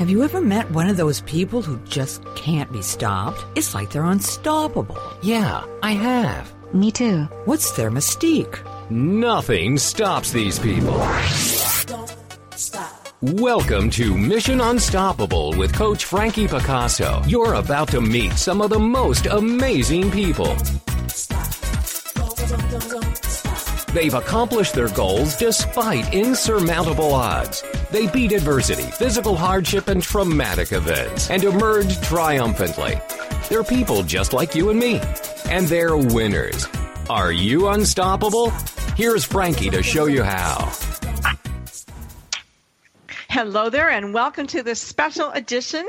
Have you ever met one of those people who just can't be stopped? It's like they're unstoppable. Yeah, I have. Me too. What's their mystique? Nothing stops these people. Don't stop. Welcome to Mission Unstoppable with Coach Frankie Picasso. You're about to meet some of the most amazing people. They've accomplished their goals despite insurmountable odds. They beat adversity, physical hardship, and traumatic events and emerged triumphantly. They're people just like you and me, and they're winners. Are you unstoppable? Here's Frankie to show you how. Hello there, and welcome to this special edition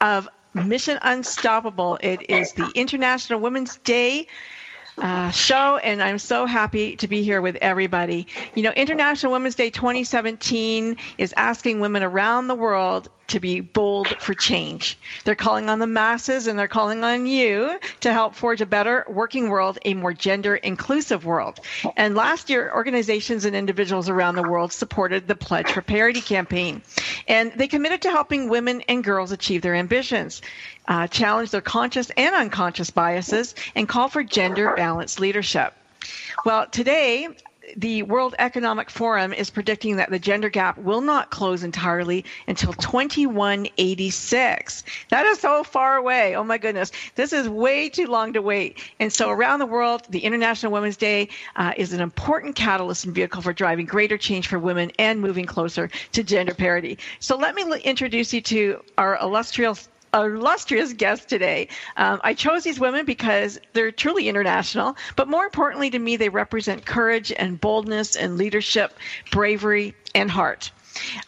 of Mission Unstoppable. It is the International Women's Day uh, show, and I'm so happy to be here with everybody. You know, International Women's Day 2017 is asking women around the world to be bold for change. They're calling on the masses and they're calling on you to help forge a better working world, a more gender inclusive world. And last year, organizations and individuals around the world supported the Pledge for Parity campaign. And they committed to helping women and girls achieve their ambitions, uh, challenge their conscious and unconscious biases, and call for gender balanced leadership. Well, today, the World Economic Forum is predicting that the gender gap will not close entirely until 2186. That is so far away. Oh my goodness. This is way too long to wait. And so around the world, the International Women's Day uh, is an important catalyst and vehicle for driving greater change for women and moving closer to gender parity. So let me introduce you to our illustrious illustrious guest today. Um, I chose these women because they're truly international, but more importantly to me, they represent courage and boldness and leadership, bravery, and heart.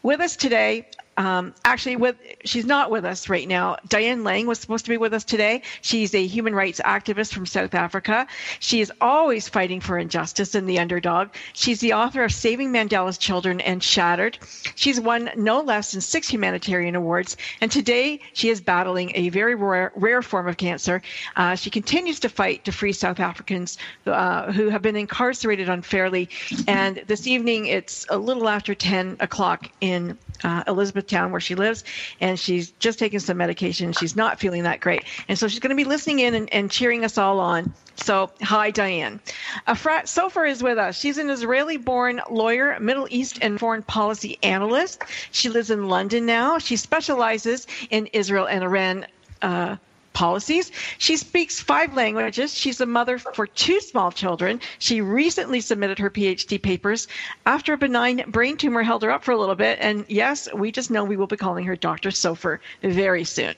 With us today, um, actually with she's not with us right now. Diane lang was supposed to be with us today. She's a human rights activist from south africa. She is always fighting for injustice and the underdog. She's the author of saving mandela's children and shattered. She's won no less than six humanitarian awards. And today she is battling a very rare, rare form of cancer. Uh, she continues to fight to free south africans uh, who have been incarcerated unfairly. And this evening it's a little after 10 o'clock in uh, Elizabethtown, where she lives, and she's just taking some medication. She's not feeling that great. And so she's going to be listening in and, and cheering us all on. So, hi, Diane. Efrat Sofer is with us. She's an Israeli born lawyer, Middle East and foreign policy analyst. She lives in London now. She specializes in Israel and Iran. Uh, policies. She speaks five languages. She's a mother for two small children. She recently submitted her PhD papers after a benign brain tumor held her up for a little bit. And yes, we just know we will be calling her Dr. Sofer very soon.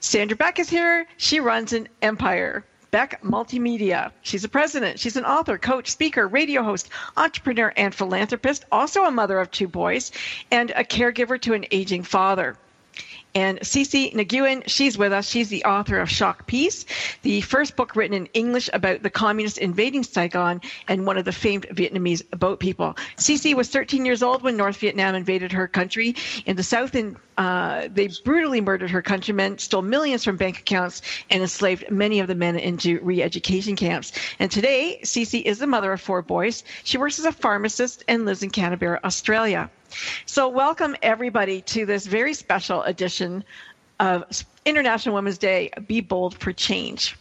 Sandra Beck is here. She runs an empire. Beck Multimedia. She's a president. She's an author, coach, speaker, radio host, entrepreneur, and philanthropist, also a mother of two boys, and a caregiver to an aging father. And Cece Nguyen, she's with us. She's the author of Shock Peace, the first book written in English about the communists invading Saigon and one of the famed Vietnamese boat people. Cece was 13 years old when North Vietnam invaded her country. In the south, in, uh, they brutally murdered her countrymen, stole millions from bank accounts, and enslaved many of the men into re education camps. And today, Cece is the mother of four boys. She works as a pharmacist and lives in Canberra, Australia. So, welcome everybody to this very special edition of International Women's Day Be Bold for Change.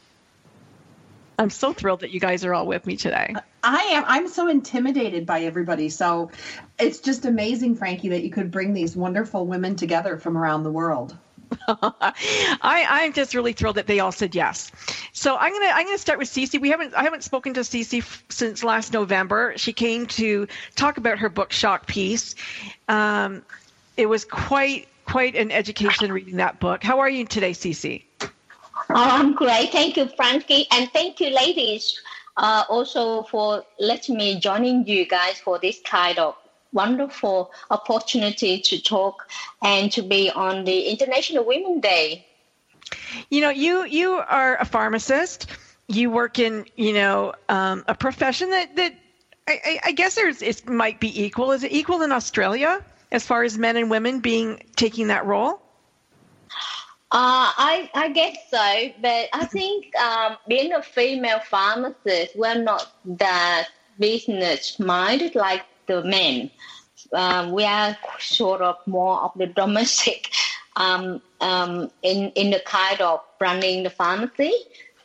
I'm so thrilled that you guys are all with me today. I am. I'm so intimidated by everybody. So it's just amazing, Frankie, that you could bring these wonderful women together from around the world. I, I'm just really thrilled that they all said yes. So I'm gonna I'm gonna start with Cece. We haven't I haven't spoken to Cece f- since last November. She came to talk about her book Shock Peace. Um, it was quite quite an education reading that book. How are you today, Cece? Oh, I'm great. Thank you, Frankie, and thank you, ladies, uh, also for letting me joining you guys for this kind of wonderful opportunity to talk and to be on the International Women's Day. You know, you you are a pharmacist. You work in you know um, a profession that that I, I guess there's it might be equal. Is it equal in Australia as far as men and women being taking that role? Uh, I I guess so, but I think um, being a female pharmacist, we're not that business minded like the men. Um, we are sort of more of the domestic um, um, in in the kind of running the pharmacy.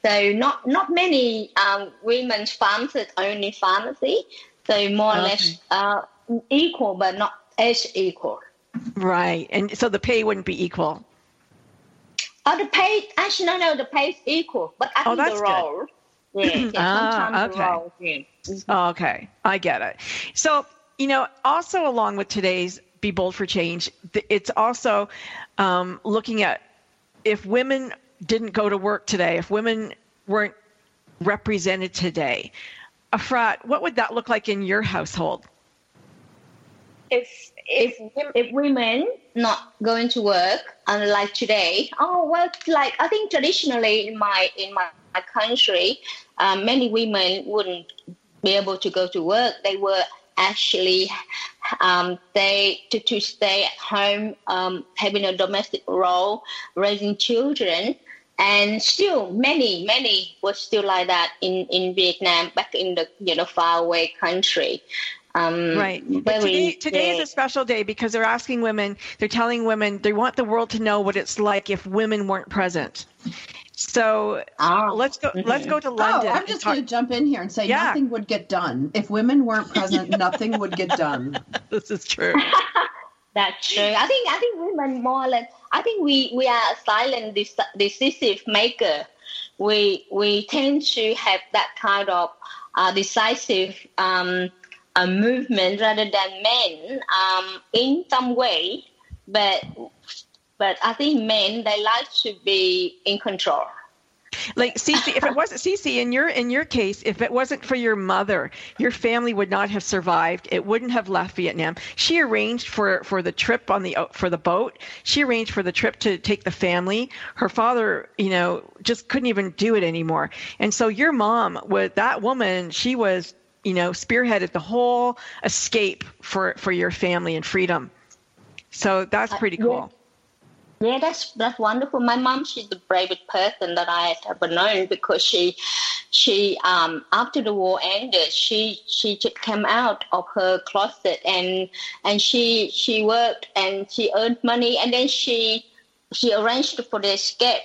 So not not many um, women pharmacists only pharmacy. So more or Okay. less uh, equal, but not as equal. Right. And so the pay wouldn't be equal. Oh, the pay actually no, no, the pay is equal, but I Oh, think that's the good. role. Yeah, yeah Ah, sometimes the okay. role. Yeah. Oh, Okay, I get it. So, you know, also along with today's Be Bold for Change, it's also um, looking at if women didn't go to work today, if women weren't represented today, Efrat, what would that look like in your household? If if women, if women not going to work unlike today oh well like i think traditionally in my in my, my country um, many women wouldn't be able to go to work they were actually um, they to, to stay at home um, having a domestic role raising children and still many many were still like that in in vietnam back in the you know far away country um, Right. But today, today is a special day because they're asking women, they're telling women they want the world to know what it's like if women weren't present. So Ah. let's go. Let's go to London. Oh, London. I'm just going to jump in here and say Yeah. nothing would get done. If women weren't present, nothing would get done. This is true. That's true. I think I think women more or less. I think we we are a silent decisive maker. We we tend to have that kind of uh, decisive um, uh, movement rather than men um, in some way. But but I think men they like to be in control. Like Cece, if it wasn't Cece in your in your case, if it wasn't for your mother, your family would not have survived. It wouldn't have left Vietnam. She arranged for for the trip on the for the boat. She arranged for the trip to take the family. Her father, you know, just couldn't even do it anymore. And so your mom, with that woman, she was, you know, spearheaded the whole escape for for your family and freedom. So that's pretty cool. Yeah, that's that's wonderful. My mom, she's the bravest person that I have ever known because she, she um after the war ended, she she came out of her closet and and she she worked and she earned money and then she she arranged for the escape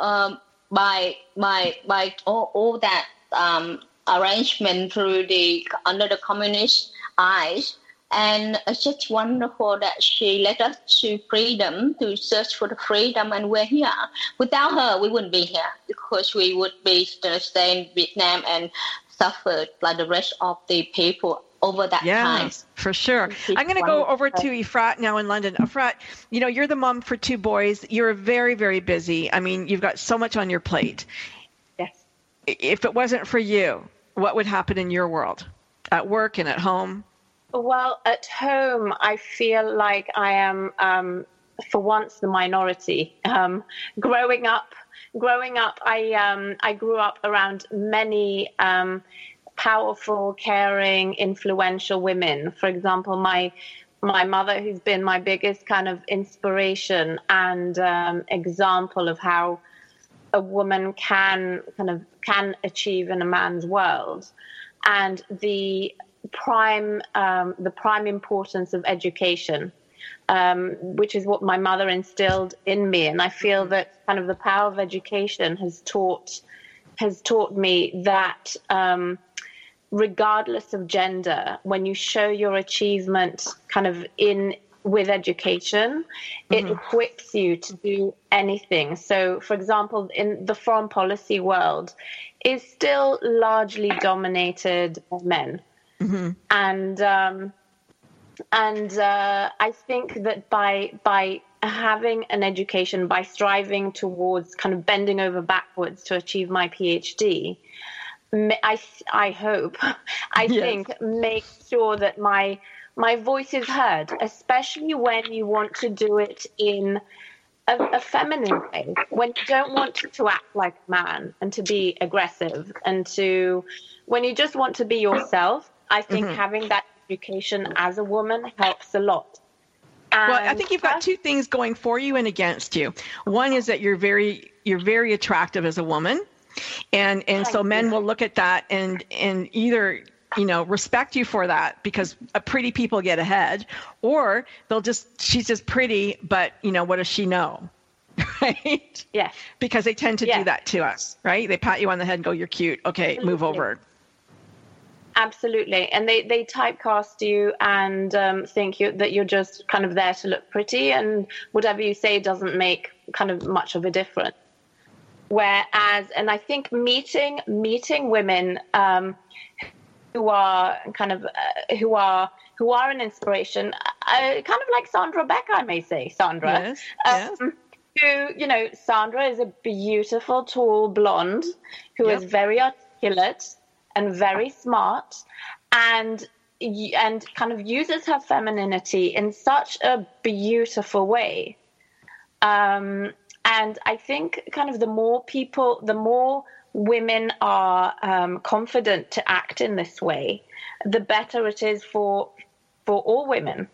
um, by by by all, all that um, arrangement through the under the communist eyes and it's just wonderful that she led us to freedom to search for the freedom and we're here without her we wouldn't be here because we would be still stay in vietnam and suffered like the rest of the people over that time Yes, for sure. I'm going to go over to Efrat now in London. Efrat, you know, you're the mom for two boys. You're very, very busy. I mean, you've got so much on your plate. yes. If it wasn't for you, what would happen in your world, at work and at home? Well, at home, I feel like I am, um, for once, the minority. Um, growing up, growing up, I um, I grew up around many um, powerful, caring, influential women. For example, my my mother, who's been my biggest kind of inspiration and um, example of how a woman can kind of can achieve in a man's world, and the prime um, the prime importance of education, um, which is what my mother instilled in me, and I feel that kind of the power of education has taught has taught me that. Um, regardless of gender, when you show your achievement kind of in with education, it equips you to do anything. So, for example, in the foreign policy world, is still largely dominated by men, and um, and uh, I think that by by having an education, by striving towards kind of bending over backwards to achieve my PhD, I I hope I Yes. think make sure that my my voice is heard, especially when you want to do it in a, a feminine way, when you don't want to act like a man and to be aggressive, and to when you just want to be yourself. I think mm-hmm. having that education as a woman helps a lot. Well, I think you've got two things going for you and against you. One is that you're very you're very attractive as a woman, and and so men will look at that and and either you know, respect you for that because pretty people get ahead, or they'll just, she's just pretty, but, you know, what does she know? Right? Yeah. Because they tend to Yeah. do that to us, right? They pat you on the head and go, you're cute. Okay, move over. Absolutely, and they they typecast you and um, think you that you're just kind of there to look pretty, and whatever you say doesn't make kind of much of a difference. Whereas, and I think meeting meeting women um, who are kind of uh, who are who are an inspiration, uh, kind of like Sandra Beck, I may say, Sandra. Yes, yes. Um, who, you know, Sandra is a beautiful, tall blonde who is Yep. very articulate and very smart and and kind of uses her femininity in such a beautiful way. Um, and I think kind of the more people, the more women are um, confident to act in this way, the better it is for for all women.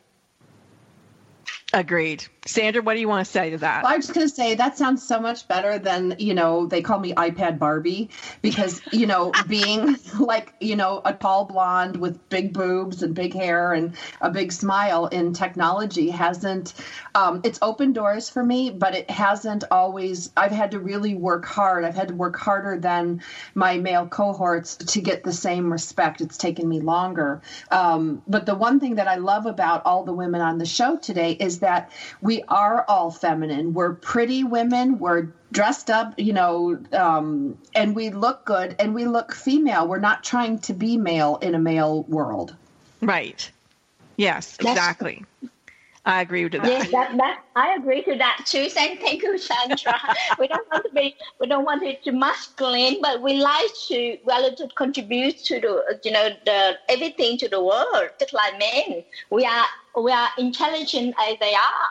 Agreed. Sandra, what do you want to say to that? I was just going to say that sounds so much better than, you know, they call me iPad Barbie because, you know, being like, you know, a tall blonde with big boobs and big hair and a big smile in technology hasn't, um, it's opened doors for me, but it hasn't always, I've had to really work hard. I've had to work harder than my male cohorts to get the same respect. It's taken me longer. Um, but the one thing that I love about all the women on the show today is that we are all feminine. We're pretty women. We're dressed up, you know, um, and we look good and we look female. We're not trying to be male in a male world. Right. Yes, That's- exactly. I agree with that. Yes, that, that I agree to that too. Thank, thank you, Sandra. we don't want to be, we don't want it to masculine, but we like to, well, to contribute to the, you know, the everything to the world, just like men. We are, we are intelligent as they are.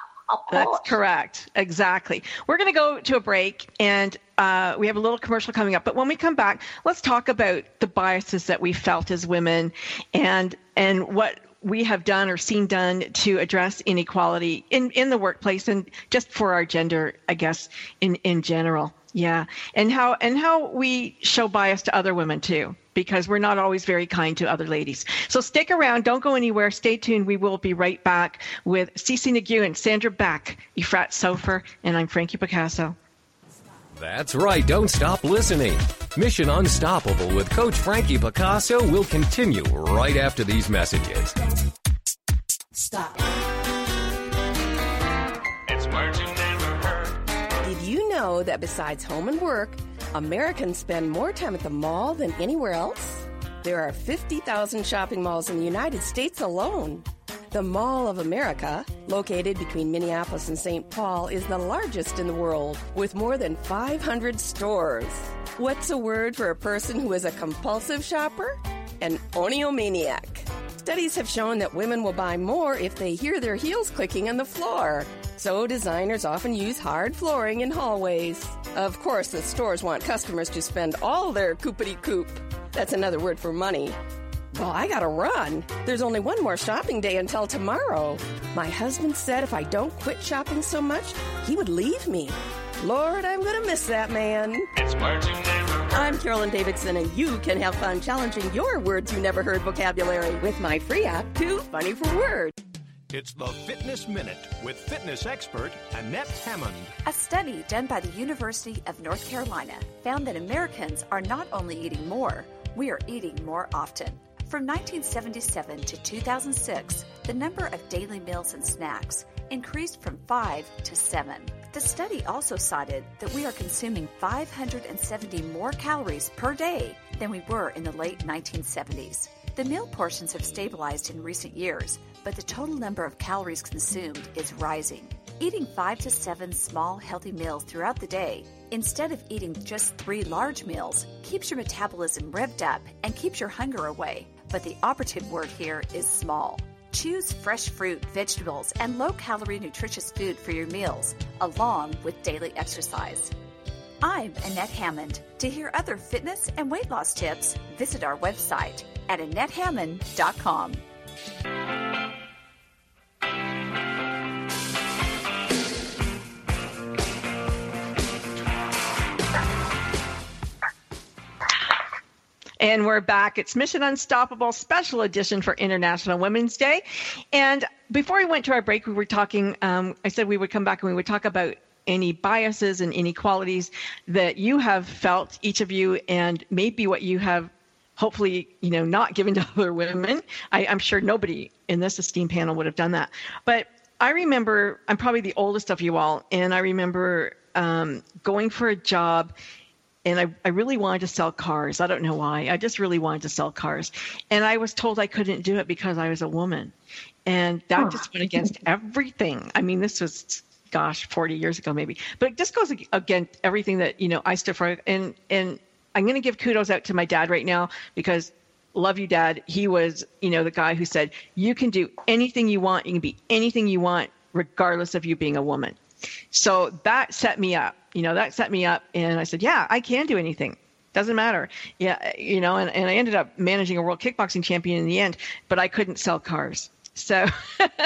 That's correct. Exactly. We're going to go to a break and uh, we have a little commercial coming up. But when we come back, let's talk about the biases that we felt as women and and what we have done or seen done to address inequality in, in the workplace and just for our gender, I guess, in, in general. Yeah. And how and how we show bias to other women too, because we're not always very kind to other ladies. So stick around, don't go anywhere, stay tuned. We will be right back with Cece Nguyen, and Sandra Beck, Efrat Sofer, and I'm Frankie Picasso. That's right, don't stop listening. Mission Unstoppable with Coach Frankie Picasso will continue right after these messages. Stop. It's words you never heard. Did you know that besides home and work, Americans spend more time at the mall than anywhere else? There are 50,000 shopping malls in the United States alone. The Mall of America, located between Minneapolis and St. Paul, is the largest in the world with more than 500 stores. What's a word for a person who is a compulsive shopper? An oniomaniac. Studies have shown that women will buy more if they hear their heels clicking on the floor. So designers often use hard flooring in hallways. Of course, the stores want customers to spend all their coopity coop. That's another word for money. Well, I gotta run. There's only one more shopping day until tomorrow. My husband said if I don't quit shopping so much, he would leave me. Lord, I'm gonna miss that man. It's words you never heard. I'm Carolyn Davidson, and you can have fun challenging your words you never heard vocabulary with my free app, Too Funny for Words. It's the Fitness Minute with fitness expert Annette Hammond. A study done by the University of North Carolina found that Americans are not only eating more, we are eating more often. From 1977 to 2006, the number of daily meals and snacks increased from 5 to 7. The study also cited that we are consuming 570 more calories per day than we were in the late 1970s. The meal portions have stabilized in recent years, but the total number of calories consumed is rising. Eating five to seven small, healthy meals throughout the day, instead of eating just three large meals, keeps your metabolism revved up and keeps your hunger away. But the operative word here is small. Choose fresh fruit, vegetables, and low calorie nutritious food for your meals, along with daily exercise. I'm Annette Hammond. To hear other fitness and weight loss tips, visit our website at AnnetteHammond.com. And we're back. It's Mission Unstoppable special edition for International Women's Day. And before we went to our break, we were talking, um, I said we would come back and we would talk about any biases and inequalities that you have felt, each of you, and maybe what you have hopefully, you know, not given to other women. I, I'm sure nobody in this esteemed panel would have done that. But I remember, I'm probably the oldest of you all, and I remember um, going for a job and I, I really wanted to sell cars. I don't know why. I just really wanted to sell cars. And I was told I couldn't do it because I was a woman. And that just went against everything. I mean, this was gosh, 40 years ago maybe. But it just goes against everything that, you know, I stood for and and I'm going to give kudos out to my dad right now because love you dad. He was, you know, the guy who said, "You can do anything you want. You can be anything you want regardless of you being a woman." So that set me up you know, that set me up. And I said, yeah, I can do anything. Doesn't matter. Yeah, you know, and, and I ended up managing a world kickboxing champion in the end, but I couldn't sell cars. So,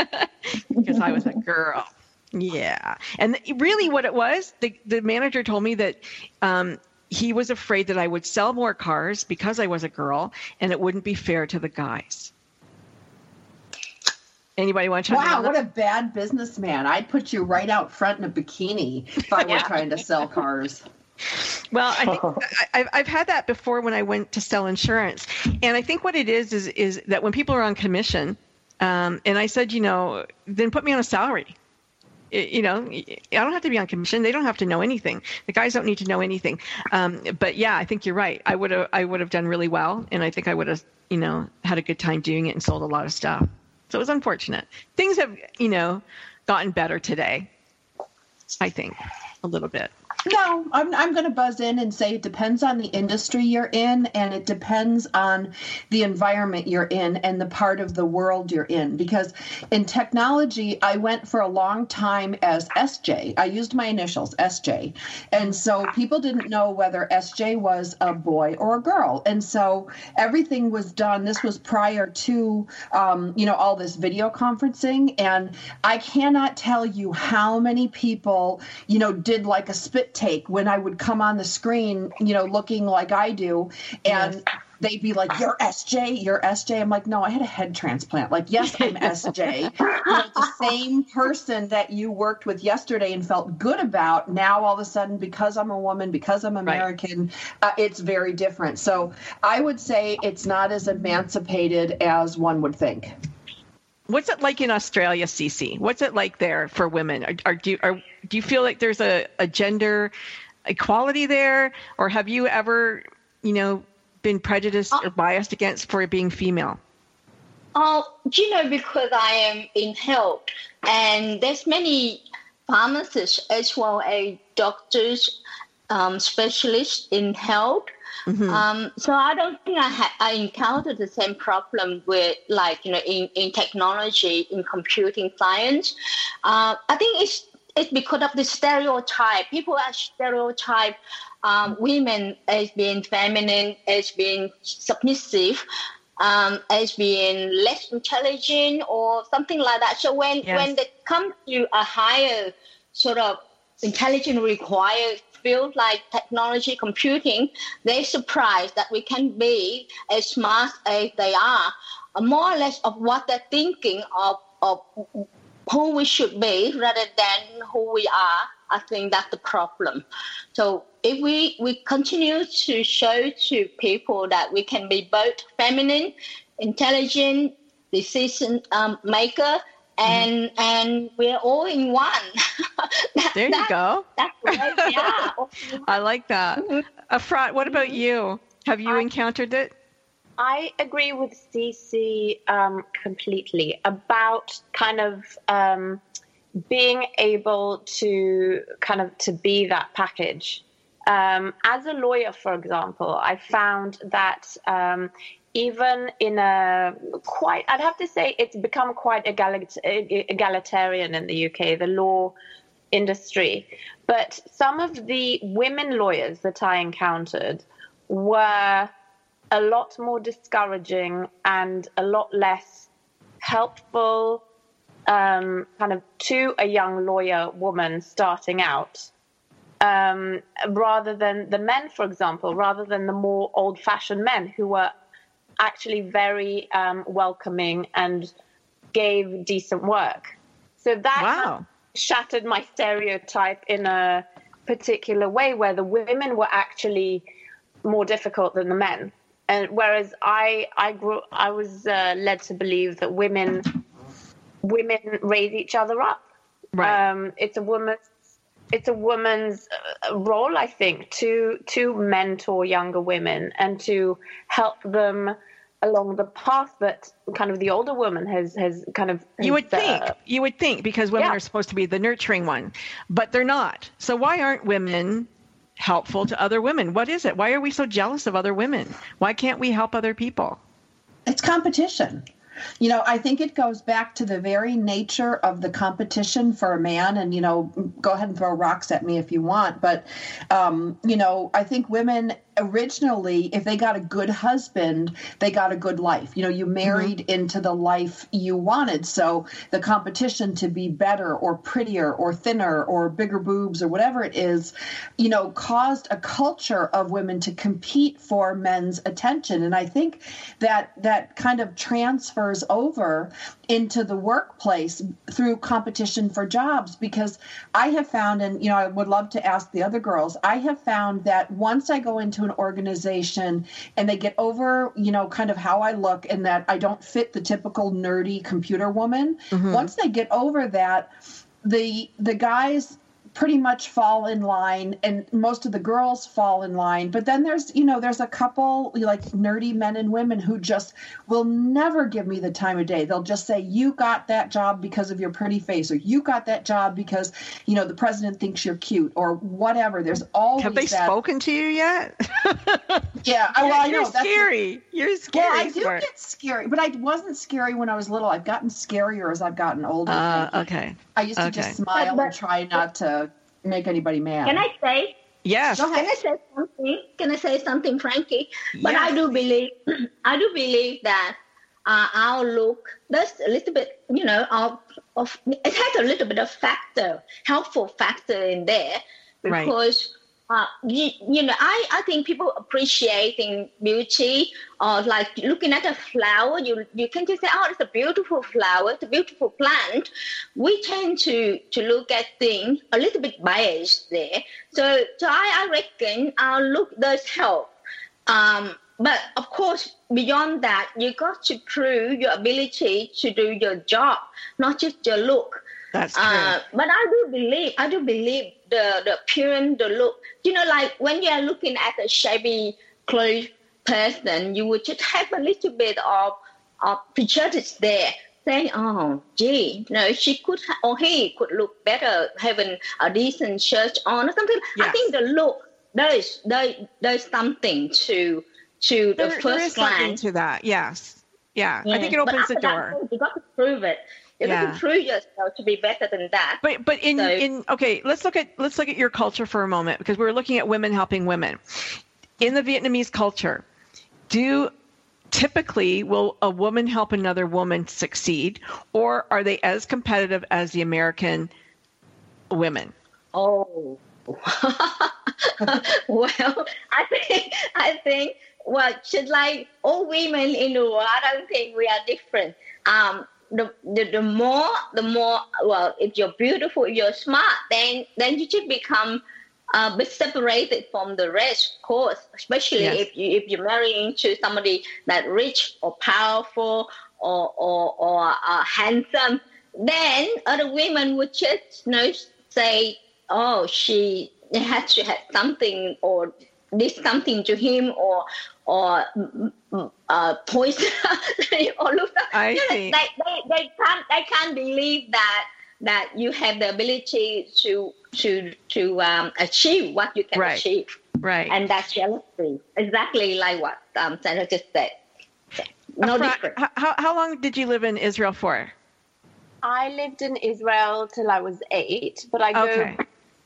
because I was a girl. Yeah. And really what it was, the, the manager told me that um, he was afraid that I would sell more cars because I was a girl and it wouldn't be fair to the guys. Anybody want to? Wow, what a bad businessman! I'd put you right out front in a bikini if I were yeah. trying to sell cars. Well, I think I've, I've had that before when I went to sell insurance, and I think what it is is is that when people are on commission, um, and I said, you know, then put me on a salary. It, you know, I don't have to be on commission. They don't have to know anything. The guys don't need to know anything. Um, but yeah, I think you're right. I would have I would have done really well, and I think I would have you know had a good time doing it and sold a lot of stuff. So it was unfortunate. Things have, you know, gotten better today, I think, a little bit. No, I'm, I'm going to buzz in and say it depends on the industry you're in, and it depends on the environment you're in and the part of the world you're in. Because in technology, I went for a long time as SJ. I used my initials, SJ. And so people didn't know whether SJ was a boy or a girl. And so everything was done. This was prior to, um, you know, all this video conferencing. And I cannot tell you how many people, you know, did like a spit take when I would come on the screen, you know, looking like I do, and yes. they'd be like, "You're SJ, you're SJ." I'm like, "No, I had a head transplant." Like, yes, I'm SJ. the same person that you worked with yesterday and felt good about. Now, all of a sudden, because I'm a woman, because I'm American, right. uh, it's very different. So, I would say it's not as emancipated as one would think. What's it like in Australia, Cece? What's it like there for women? Are, are do you are, do you feel like there's a, a gender equality there, or have you ever, you know, been prejudiced or biased against for being female? Oh, you know, because I am in health, and there's many pharmacists as well as doctors, um, specialists in health Mm-hmm. Um, so I don't think I had I encountered the same problem with like you know in, in technology in computing science. Uh, I think it's it's because of the stereotype. People are stereotype um, women as being feminine, as being submissive. Um, as being less intelligent or something like that. So when yes. when they come to a higher sort of intelligence required field like technology, computing, they're surprised that we can be as smart as they are, more or less of what they're thinking of, of who we should be rather than who we are. I think that's the problem. So if we, we continue to show to people that we can be both feminine, intelligent, decision um, maker, and mm-hmm. and we're all in one. that, there you that, go. That's. I like that. Mm-hmm. Efrat, what about you? Have you I, encountered it? I agree with Cece um, completely about kind of um, being able to kind of to be that package. Um, as a lawyer, for example, I found that um, even in a quite, I'd have to say it's become quite egalitarian in the UK, the law industry. But some of the women lawyers that I encountered were a lot more discouraging and a lot less helpful, um, kind of to a young lawyer woman starting out um, rather than the men, for example, rather than the more old-fashioned men who were actually very um, welcoming and gave decent work. So that Wow. shattered my stereotype in a particular way where the women were actually more difficult than the men. And whereas I, I grew, I was uh, led to believe that women, women raise each other up. Right. Um, it's a woman's, it's a woman's uh, role, I think, to to mentor younger women and to help them along the path that kind of the older woman has has kind of. You would has, think, uh, you would think, because women Yeah. are supposed to be the nurturing one, but they're not. So why aren't women helpful to other women? What is it? Why are we so jealous of other women? Why can't we help other people? It's competition. You know, I think it goes back to the very nature of the competition for a man. And, you know, go ahead and throw rocks at me if you want. But, um, you know, I think women originally, if they got a good husband, they got a good life. You know, you mm-hmm. married into the life you wanted. So the competition to be better or prettier or thinner or bigger boobs or whatever it is, you know, caused a culture of women to compete for men's attention. And I think that that kind of transfers over into the workplace through competition for jobs because I have found, and you know, I would love to ask the other girls, I have found that once I go into an organization and they get over, you know, kind of how I look and that I don't fit the typical nerdy computer woman, mm-hmm. once they get over that, the the guys pretty much fall in line and most of the girls fall in line but then there's you know there's a couple like nerdy men and women who just will never give me the time of day they'll just say you got that job because of your pretty face or you got that job because you know the president thinks you're cute or whatever there's all Have they that spoken to you yet? yeah I- well, I You're know that's scary. You're scary. well, I do Smart. get scary, but I wasn't scary when I was little. I've gotten scarier as I've gotten older. Uh, okay. I used to okay. just smile But- and try not to make anybody mad. Can I say? Yes. Go Can. I say something? Can I say something, Frankie? But Yeah. I do believe, I do believe that uh, our look, there's a little bit, you know, of, of it has a little bit of factor, helpful factor in there, Right. because. Uh, you, you know, I, I think people appreciating beauty or like looking at a flower, you you can just say, oh, it's a beautiful flower, it's a beautiful plant. We tend to to look at things a little bit biased there. So so I, I reckon our look does help. Um, but of course, beyond that, you got to prove your ability to do your job, not just your look. That's true. Uh, but I do believe, I do believe the the appearance, the look. You know, like when you are looking at a shabby clothes person, you would just have a little bit of of prejudice there, saying, "Oh, gee, no, she could ha- or he could look better having a decent shirt on or something." I think the look there's there, there's something to to the there, there is first something glance. to that. Yes. Yeah. I think it opens the door. You got to prove it. You got Yeah. to prove yourself to be better than that. But but in So- in okay, let's look at let's look at your culture for a moment because we're looking at women helping women. In the Vietnamese culture, do typically will a woman help another woman succeed or are they as competitive as the American women? Oh. well, I think I think well, should like all women in the world, I don't think we are different. Um, the, the the more the more well, if you're beautiful, if you're smart, then then you should become a bit separated from the rest, of course. Especially Yes. if you if you marry into somebody that rich or powerful or or or uh, handsome, then other women would just you know say, oh, she had to have something or did something to him or or mm, mm, uh, poison or look. I you know, see. They, they, they can't they can't believe that that you have the ability to to to um, achieve what you can Right. achieve, Right. and that's jealousy. Exactly like what um, Sandra just said. No Fra- different. how how long did you live in Israel for? I lived in Israel till I was eight, but I go Okay.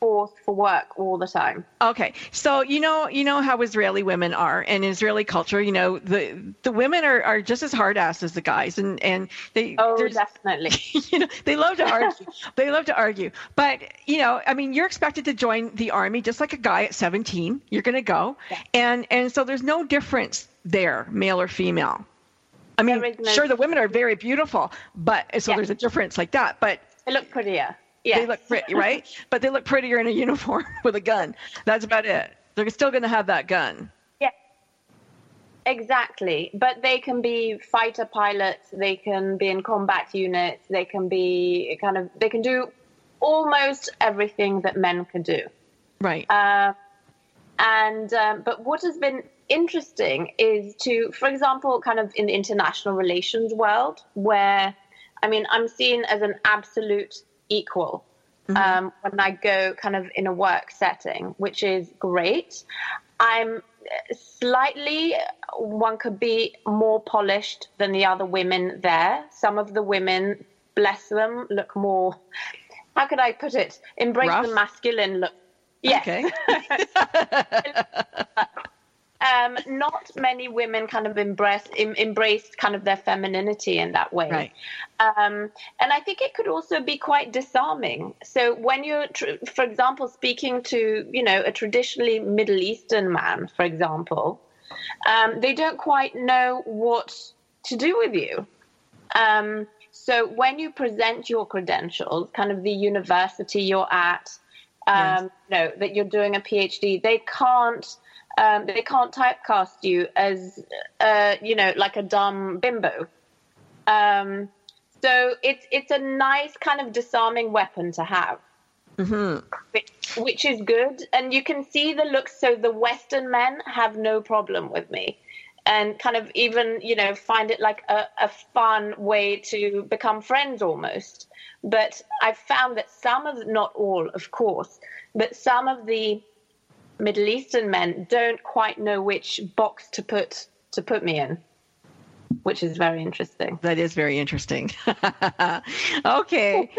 Forth for work all the time. Okay, so you know you know how Israeli women are, and Israeli culture. You know the the women are, are just as hard ass as the guys, and and they Oh, definitely. you know they love to argue. they love to argue, but you know I mean you're expected to join the army just like a guy at 17. You're going to go, and and so there's no difference there, male or female. I mean, no- sure the women are very beautiful, but so Yeah. there's a difference like that, but They look prettier. Yeah. they look pretty, right? but they look prettier in a uniform with a gun. That's about it. They're still going to have that gun. Yeah. Exactly. But they can be fighter pilots, they can be in combat units, they can be kind of, they can do almost everything that men can do. Right. Uh, and um, but what has been interesting is to, for example, kind of in the international relations world, where I mean, I'm seen as an absolute equal um, when I go kind of in a work setting, which is great. I'm slightly, one could be more polished than the other women there. Some of the women, bless them, look more, how could I put it? Embrace Rough? the masculine look. Yes. Okay. um, not many women kind of embrace em, embraced kind of their femininity in that way. Right. Um, and I think it could also be quite disarming. So when you're, tr- for example, speaking to you know a traditionally Middle Eastern man, for example, um, they don't quite know what to do with you. Um, so when you present your credentials, kind of the university you're at, um, you know that you're doing a PhD, they can't um, they can't typecast you as uh, you know like a dumb bimbo. Um, so it's it's a nice kind of disarming weapon to have, which, which is good, and you can see the looks. So the Western men have no problem with me. And kind of even, you know, find it like a, a fun way to become friends almost. But I've found that some of, not all, of course, but some of the Middle Eastern men don't quite know which box to put to put me in, which is very interesting. That is very interesting. okay.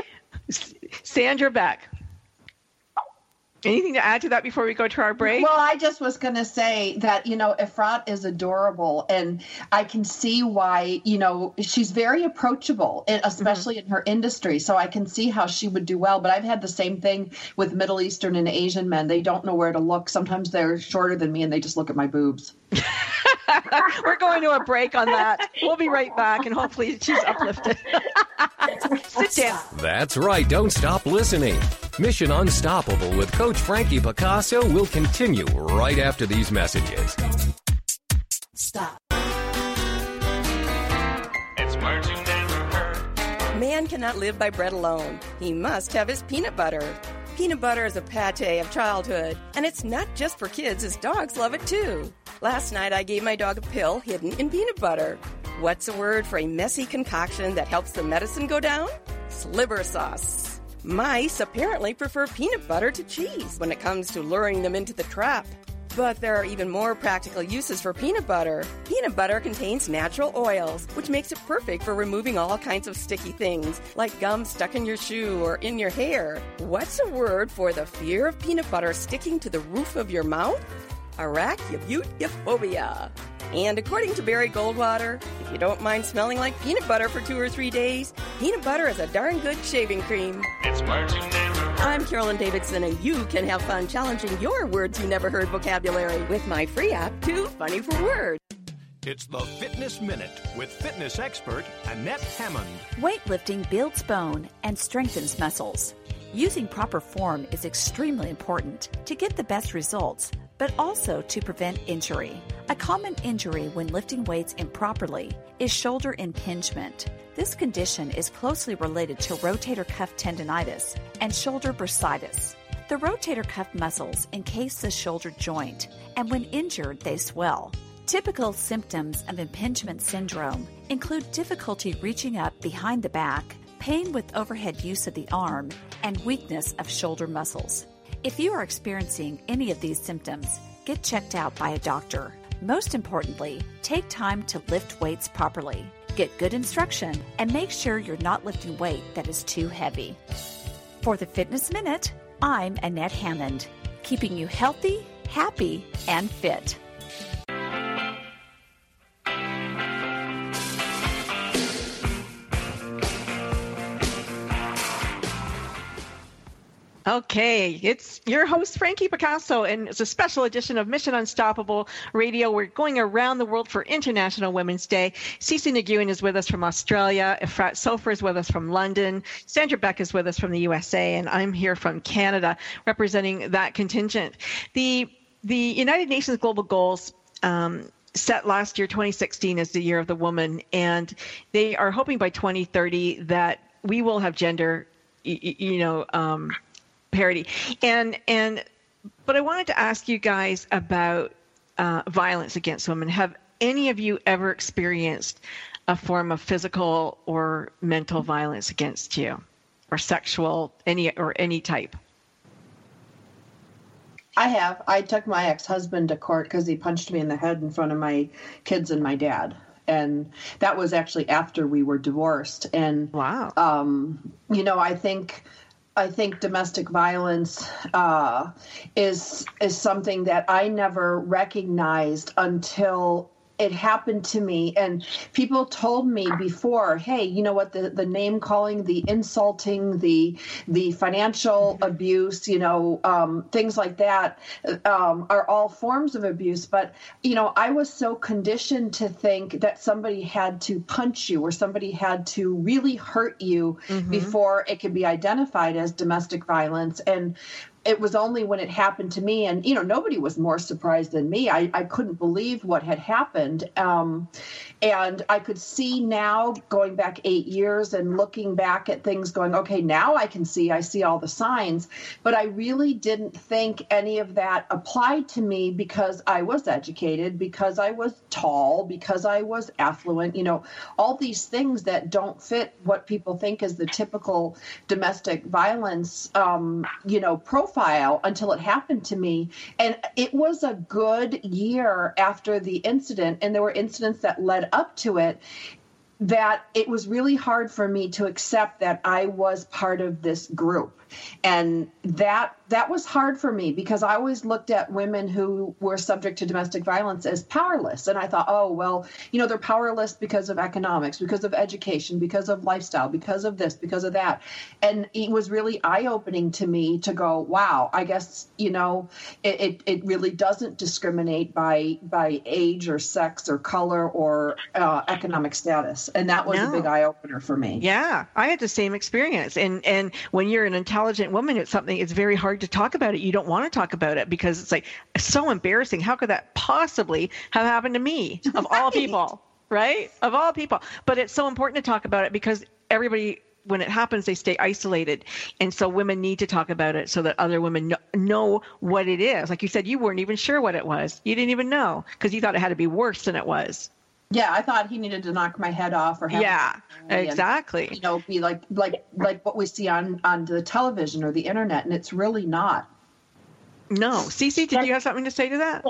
Sandra Beck. Anything to add to that before we go to our break? Well, I just was going to say that, you know, Efrat is adorable and I can see why, you know, she's very approachable, and mm-hmm. especially in her industry. So I can see how she would do well. But I've had the same thing with Middle Eastern and Asian men. They don't know where to look. Sometimes they're shorter than me and they just look at my boobs. We're going to a break on that. We'll be right back, and hopefully she's uplifted. Sit down. That's right. Don't stop listening. Mission Unstoppable with Coach Frankie Picasso will continue right after these messages. Stop. It's words you never heard. Man cannot live by bread alone. He must have his peanut butter. Peanut butter is a pate of childhood, and it's not just for kids, as dogs love it too. Last night I gave my dog a pill hidden in peanut butter. What's a word for a messy concoction that helps the medicine go down? Sliver sauce. Mice apparently prefer peanut butter to cheese when it comes to luring them into the trap. But there are even more practical uses for peanut butter. Peanut butter contains natural oils, which makes it perfect for removing all kinds of sticky things, like gum stuck in your shoe or in your hair. What's a word for the fear of peanut butter sticking to the roof of your mouth? Arachibutyrophobia. And according to Barry Goldwater, if you don't mind smelling like peanut butter for two or three days, peanut butter is a darn good shaving cream. It's words you never heard. I'm Carolyn Davidson, and you can have fun challenging your words you never heard vocabulary with my free app, Too Funny for Words. It's the Fitness Minute with fitness expert Annette Hammond. Weightlifting builds bone and strengthens muscles. Using proper form is extremely important to get the best results, but also to prevent injury. A common injury when lifting weights improperly is shoulder impingement. This condition is closely related to rotator cuff tendonitis and shoulder bursitis. The rotator cuff muscles encase the shoulder joint, and when injured, they swell. Typical symptoms of impingement syndrome include difficulty reaching up behind the back, pain with overhead use of the arm, and weakness of shoulder muscles. If you are experiencing any of these symptoms, get checked out by a doctor. Most importantly, take time to lift weights properly. Get good instruction and make sure you're not lifting weight that is too heavy. For the Fitness Minute, I'm Annette Hammond, keeping you healthy, happy, and fit. Okay, it's your host, Frankie Picasso, and it's a special edition of Mission Unstoppable Radio. We're going around the world for International Women's Day. Cece Nguyen is with us from Australia. Efrat Sofer is with us from London. Sandra Beck is with us from the USA, and I'm here from Canada representing that contingent. The, the United Nations Global Goals um, set last year, 2016, as the year of the woman, and they are hoping by 2030 that we will have gender, you, you know, um, parity. And and but I wanted to ask you guys about uh, violence against women. Have any of you ever experienced a form of physical or mental violence against you, or sexual any or any type? I have. I took my ex-husband to court because he punched me in the head in front of my kids and my dad and that was actually after we were divorced and wow um, you know i think I think domestic violence uh, is is something that I never recognized until it happened to me. And people told me before hey you know what the, the name calling the insulting the the financial abuse you know um, things like that um, are all forms of abuse. But you know i was so conditioned to think that somebody had to punch you or somebody had to really hurt you mm-hmm. before it could be identified as domestic violence. And it was only when it happened to me and you know nobody was more surprised than me. I, I couldn't believe what had happened. Um, and i could see now going back eight years and looking back at things going okay now i can see i see all the signs. But i really didn't think any of that applied to me because i was educated because i was tall because i was affluent you know all these things that don't fit what people think is the typical domestic violence um, you know profile profile until it happened to me. And it was a good year after the incident, and there were incidents that led up to it that it was really hard for me to accept that I was part of this group. And that that was hard for me because I always looked at women who were subject to domestic violence as powerless. And I thought, oh, well, you know, they're powerless because of economics, because of education, because of lifestyle, because of this, because of that. And it was really eye opening to me to go, wow, I guess, you know, it, it, it, really doesn't discriminate by by age or sex or color or uh, economic status. And that was no. a big eye opener for me. Yeah, I had the same experience. And and when you're an intelligent woman, it's something, it's very hard to talk about it. You don't want to talk about it because it's like so embarrassing. How could that possibly have happened to me of all people, right? Of all people. But it's so important to talk about it because everybody when it happens they stay isolated and so women need to talk about it so that other women know, know what it is like you said you weren't even sure what it was you didn't even know because you thought it had to be worse than it was yeah, I thought he needed to knock my head off or have yeah, exactly. And, you know, be like like like what we see on on the television or the internet, and it's really not. No, Cece, did you have something to say to that?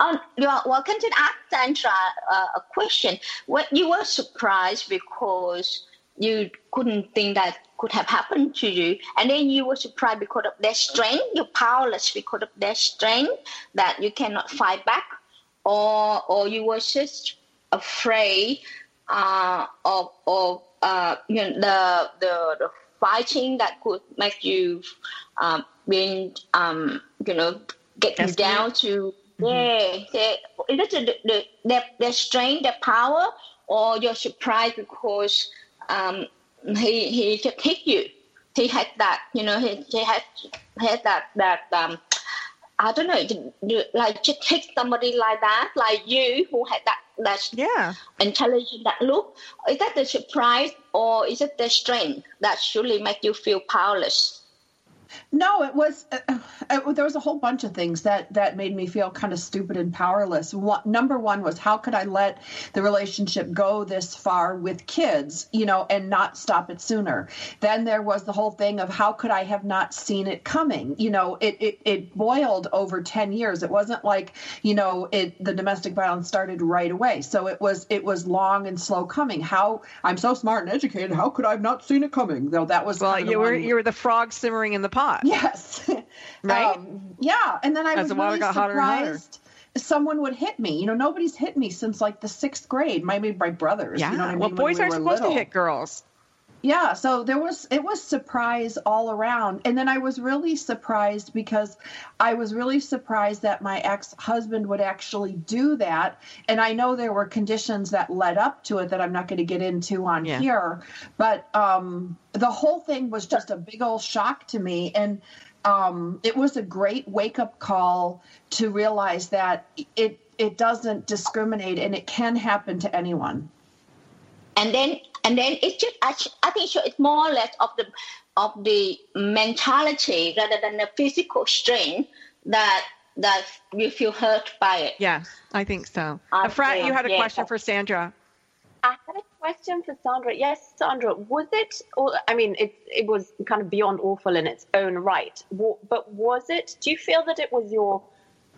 Um, you're welcome to ask Sandra uh, a question. What you were surprised because you couldn't think that could have happened to you, and then you were surprised because of their strength. You're powerless because of their strength that you cannot fight back, or or you were just afraid uh, of of uh, you know the, the the fighting that could make you um, being um, you know get you down to mm-hmm. yeah, yeah. Is it the, the, the, the strength their power or you're surprised because um, he he just hit you? He had that you know he, he had had that that um, I don't know, like just take somebody like that, like you, who had that that yeah intelligent, that look. Is that the surprise, or is it the strength that surely make you feel powerless? No, it was. Uh, uh, there was a whole bunch of things that that made me feel kind of stupid and powerless. One, number one was how could I let the relationship go this far with kids, you know, and not stop it sooner. Then there was the whole thing of how could I have not seen it coming. You know, it it, it boiled over ten years. It wasn't like you know it the domestic violence started right away. So it was it was long and slow coming. How I'm so smart and educated. How could I have not seen it coming? Though that was well, you were you were the frog simmering in the pot hot. Yes. Right? Um, yeah. And then I As was the really got hotter hotter. surprised someone would hit me. You know, nobody's hit me since like the sixth grade. Maybe my brothers. Yeah. You know what I mean? well, when boys we aren't supposed little. to hit girls. Yeah, so there was it was surprise all around. And then I was really surprised because I was really surprised that my ex-husband would actually do that. And I know there were conditions that led up to it that I'm not going to get into on Yeah. here, but um the whole thing was just a big old shock to me and um it was a great wake-up call to realize that it it doesn't discriminate and it can happen to anyone. and then and then it's just I, I think so it's more or less of the of the mentality rather than the physical strain that that you feel hurt by it. Yes, I think so. I Efrat, you had a yeah. question for Sandra. I had a question for Sandra. Yes, Sandra, was it, or, I mean, it, it was kind of beyond awful in its own right, but was it, do you feel that it was your,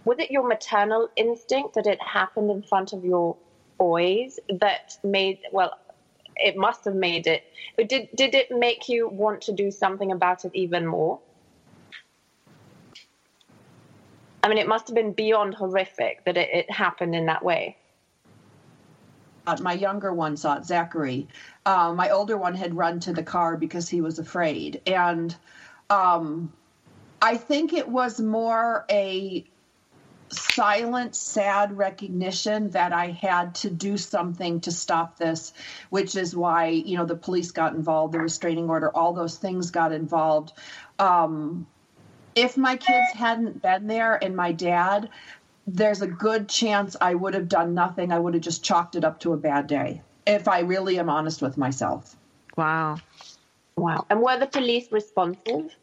was it your maternal instinct that it happened in front of your boys that made, well, it must have made it, but did, did it make you want to do something about it even more? I mean, it must have been beyond horrific that it, it happened in that way. uh, my younger one saw it, Zachary. Uh, my older one had run to the car because he was afraid. And um, I think it was more a silent, sad recognition that I had to do something to stop this, which is why, you know, the police got involved, the restraining order, all those things got involved. Um, if my kids hadn't been there and my dad, there's a good chance I would have done nothing. I would have just chalked it up to a bad day if I really am honest with myself. Wow. Wow. And were the police responsive?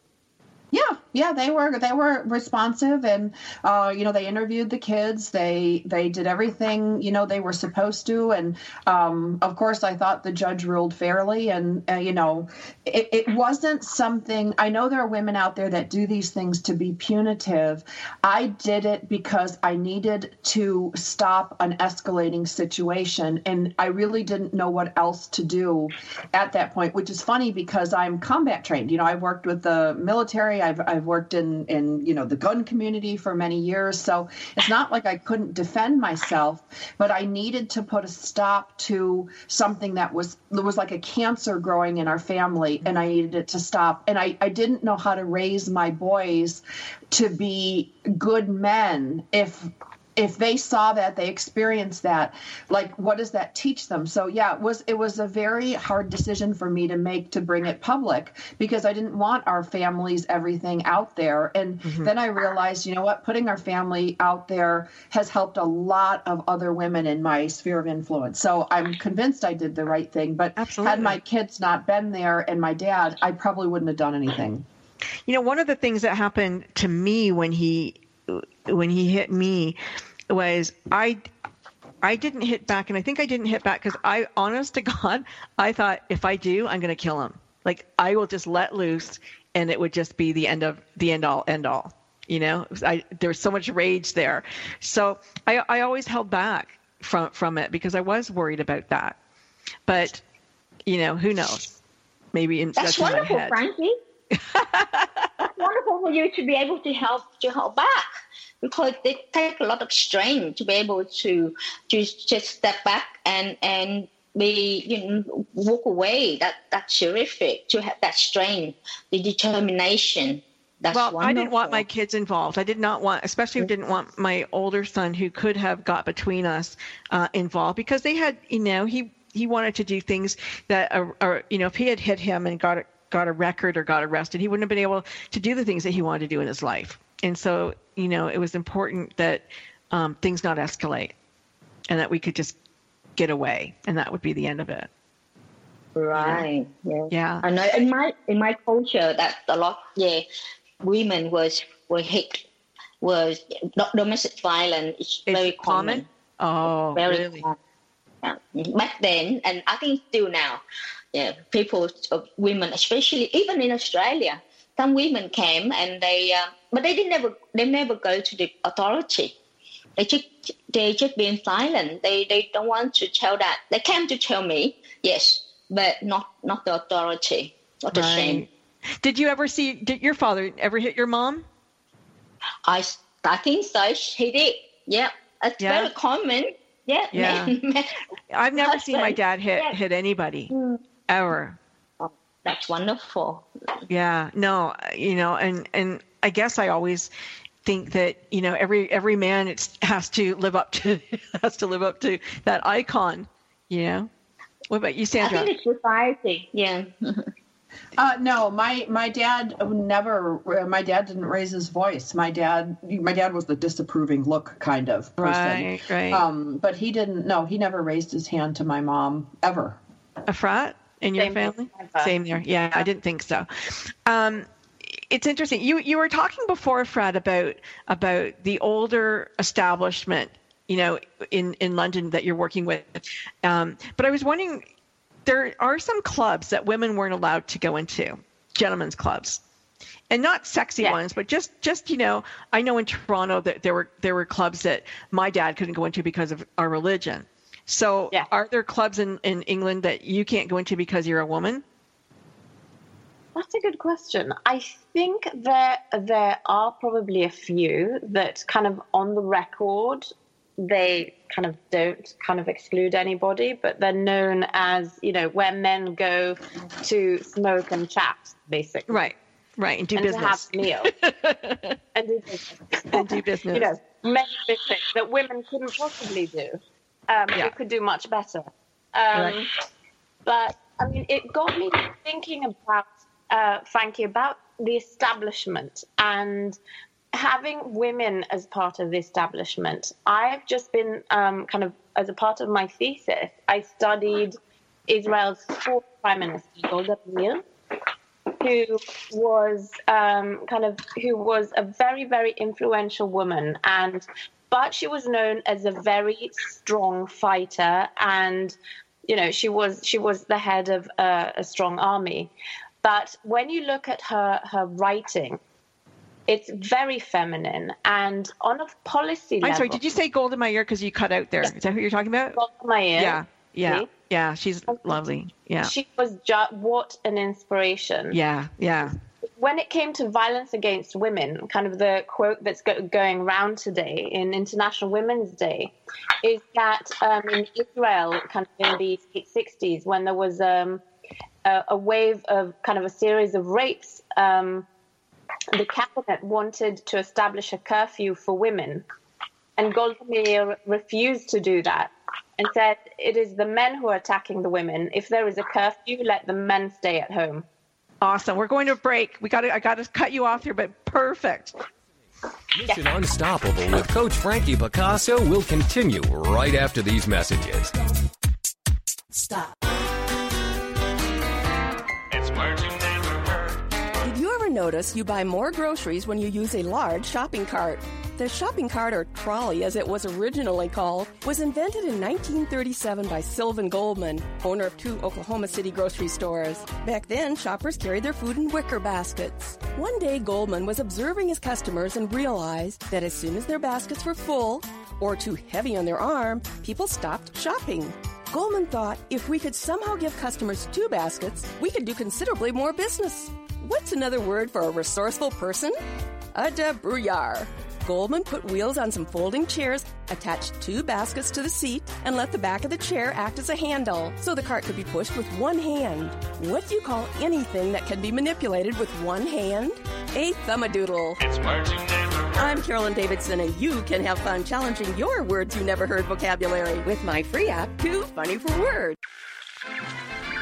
Yeah, yeah, they were they were responsive, and uh, you know they interviewed the kids. They they did everything you know they were supposed to, and um, of course I thought the judge ruled fairly. And uh, you know it, it wasn't something. I know there are women out there that do these things to be punitive. I did it because I needed to stop an escalating situation, and I really didn't know what else to do at that point. Which is funny because I'm combat trained. You know, I worked with the military. I've I've worked in in you know the gun community for many years, so it's not like I couldn't defend myself, but I needed to put a stop to something that was was like a cancer growing in our family, and I needed it to stop. And I I didn't know how to raise my boys to be good men if if they saw that they experienced that like what does that teach them? So yeah it was it was a very hard decision for me to make to bring it public because i didn't want our families everything out there. And mm-hmm. then i realized you know what putting our family out there has helped a lot of other women in my sphere of influence. So i'm convinced i did the right thing but Absolutely. had my kids not been there and my dad i probably wouldn't have done anything. You know, one of the things that happened to me when he when he hit me was I I didn't hit back, and I think I didn't hit back because I, honest to God, I thought if I do, I'm going to kill him. Like I will just let loose, and it would just be the end of the end all end all. You know, I there was so much rage there, so I I always held back from from it because I was worried about that. But you know, who knows? Maybe in, That's my wonderful. Frankie. That's wonderful for you to be able to help to help back because they take a lot of strength to be able to to just step back and and be you know walk away. That that's terrific to have that strength, the determination. That's well, wonderful. I didn't want my kids involved. I did not want, especially didn't want my older son, who could have got between us, uh, involved because they had, you know, he he wanted to do things that, are, are, you know, if he had hit him and got a, got a record or got arrested, he wouldn't have been able to do the things that he wanted to do in his life. And so, you know, it was important that um, things not escalate, and that we could just get away, and that would be the end of it. Right. Yeah. Yeah. I know in my in my culture that a lot yeah women was were hit was not domestic violence is It's very common? Oh, very really? common. Yeah. Back then and I think still now, yeah, people uh, women especially even in Australia, some women came and they uh, but they didn't never they never go to the authority. They just they just being silent. They they don't want to tell that. They came to tell me, yes, but not not the authority. What a shame. Right. Did you ever see? Did your father ever hit your mom? I I think so. He did. Yeah, it's Yeah. very common. Yeah. Yeah. I've never seen my dad hit Yeah. hit anybody Mm. ever. That's wonderful. Yeah, no, you know, and and I guess I always think that you know every every man it's has to live up to has to live up to that icon. You know. What about you, Sandra? I think it's society. Yeah. Uh, no, my my dad never. My dad didn't raise his voice. My dad, my dad was the disapproving look kind of person. Right, right. Um, but he didn't. No, he never raised his hand to my mom ever. Efrat in your Same family? never. Same there. Yeah, I didn't think so. Um, it's interesting. You you were talking before, Fred, about about the older establishment, you know, in in London that you're working with. Um, but I was wondering, there are some clubs that women weren't allowed to go into, gentlemen's clubs. And not sexy Yeah. ones, but just just you know, I know in Toronto that there were there were clubs that my dad couldn't go into because of our religion. So, Yeah. are there clubs in, in England that you can't go into because you're a woman? That's a good question. I think there there are probably a few that kind of on the record they kind of don't kind of exclude anybody, but they're known as you know where men go to smoke and chat, basically, Right, right, and do and business. have meals and do business. And do business. you know, many things that women couldn't possibly do. Um, Yeah. Could do much better. Um, Right. But I mean, it got me thinking about, uh, Frankie, about the establishment and having women as part of the establishment. I've just been um, kind of, as a part of my thesis, I studied Israel's fourth prime minister, Golda Meir who was um, kind of who was a very very influential woman and but she was known as a very strong fighter and you know she was she was the head of a, a strong army but when you look at her her writing it's very feminine and on a policy I'm level sorry, did you say Golda Meir because you cut out there? Is that who you're talking about? Golda Meir, Yeah, yeah, see? yeah. She's lovely. Yeah, she was ju- what an inspiration yeah, yeah. when it came to violence against women, kind of the quote that's go- going around today in International Women's Day is that um, in Israel, kind of in the late 60s, when there was um, a, a wave of kind of a series of rapes, um, the cabinet wanted to establish a curfew for women. And Golda Meir refused to do that and said, It is the men who are attacking the women. If there is a curfew, let the men stay at home. Awesome. We're going to break. We got to. I got to cut you off here, but perfect. Mission Unstoppable with Coach Frankie Picasso will continue right after these messages. Stop. Did you ever notice you buy more groceries when you use a large shopping cart? The shopping cart, or trolley as it was originally called, was invented in 1937 by Sylvan Goldman, owner of two Oklahoma City grocery stores. Back then, shoppers carried their food in wicker baskets. One day, Goldman was observing his customers and realized that as soon as their baskets were full or too heavy on their arm, people stopped shopping. Goldman thought if we could somehow give customers two baskets, we could do considerably more business. What's another word for a resourceful person? A debrouillard. Goldman put wheels on some folding chairs, attached two baskets to the seat, and let the back of the chair act as a handle so the cart could be pushed with one hand. What do you call anything that can be manipulated with one hand? A thumbadoodle. It's and rehearse. I'm Carolyn Davidson, and you can have fun challenging your words you never heard vocabulary with my free app, Too Funny for Words.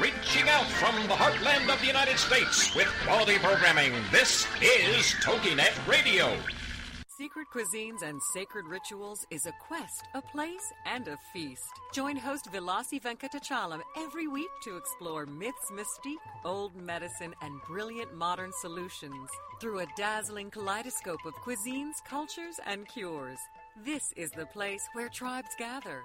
Reaching out from the heartland of the United States with quality programming, this is TogiNet Radio. Secret Cuisines and Sacred Rituals is a quest, a place, and a feast. Join host Vilasi Venkatachalam every week to explore myths, mystique, old medicine, and brilliant modern solutions through a dazzling kaleidoscope of cuisines, cultures, and cures. This is the place where tribes gather,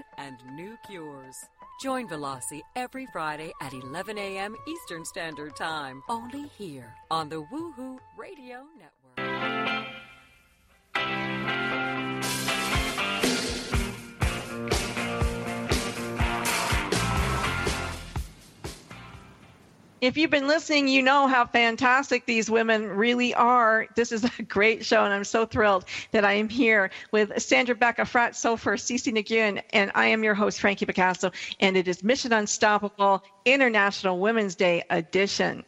and new cures. Join Vilasi every Friday at 11 a.m. Eastern Standard Time, only here on the Woohoo Radio Network. If you've been listening, you know how fantastic these women really are. This is a great show, and I'm so thrilled that I am here with Sandra Beck, Efrat Sofer, Cece Nguyen, and I am your host, Frankie Picasso, and it is Mission Unstoppable International Women's Day edition.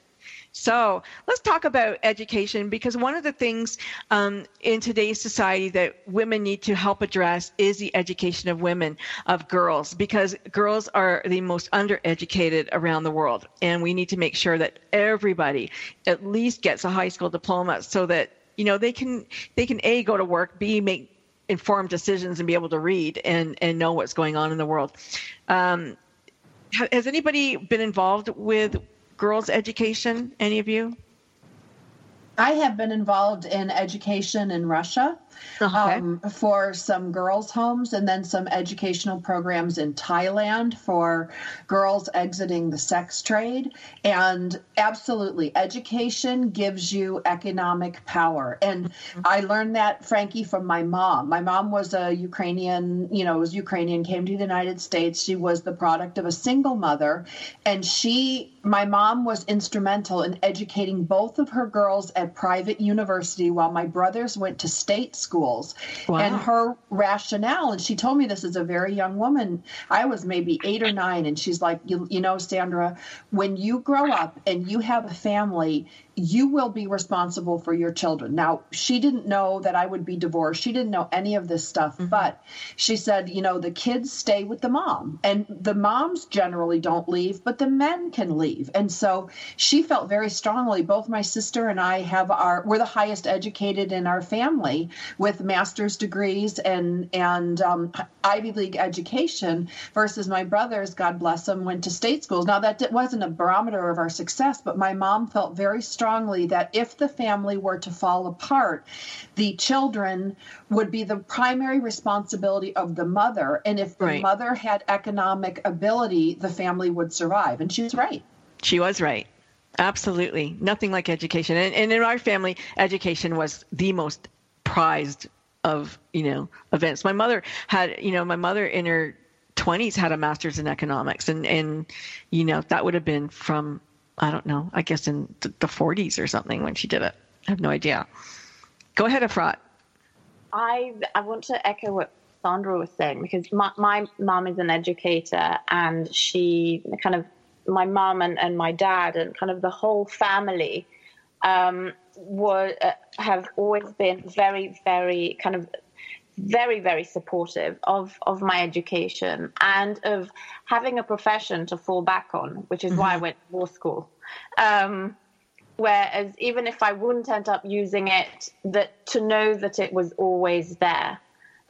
So let's talk about education because one of the things um, in today's society that women need to help address is the education of women, of girls, because girls are the most undereducated around the world. And we need to make sure that everybody at least gets a high school diploma so that, you know, they can, they can A, go to work, B, make informed decisions and be able to read and, and know what's going on in the world. Um, has anybody been involved with girls' education? Any of you? I have been involved in education in Russia Okay. um, for some girls' homes and then some educational programs in Thailand for girls exiting the sex trade. And absolutely, education gives you economic power. And I learned that, Frankie, from my mom. My mom was a Ukrainian, you know, was Ukrainian, came to the United States. She was the product of a single mother. And she, my mom was instrumental in educating both of her girls at private university while my brothers went to state schools. Wow. And her rationale, and she told me this as a very young woman. I was maybe eight or nine, and she's like, you, you know, Sandra, when you grow up and you have a family, you will be responsible for your children. Now, she didn't know that I would be divorced. She didn't know any of this stuff, but she said, you know, the kids stay with the mom, and the moms generally don't leave, but the men can leave. And so she felt very strongly. Both my sister and I have our we're the highest educated in our family with master's degrees and and um, Ivy League education versus my brothers, God bless them, went to state schools. Now that wasn't a barometer of our success, but my mom felt very strongly that if the family were to fall apart, the children would be the primary responsibility of the mother, and if the Right. mother had economic ability, the family would survive. And she was right. She was right. Absolutely. Nothing like education. And, and in our family, education was the most prized of, you know, events. My mother had, you know, my mother in her 20s had a master's in economics. And, and you know, that would have been from, I don't know, I guess in the 40s or something when she did it. I have no idea. Go ahead, Efrat. I I want to echo what Sandra was saying because my my mom is an educator and she kind of my mom and, and my dad and kind of the whole family um, were uh, have always been very very kind of very very supportive of of my education and of having a profession to fall back on which is why I went to law school um, whereas even if I wouldn't end up using it, that to know that it was always there,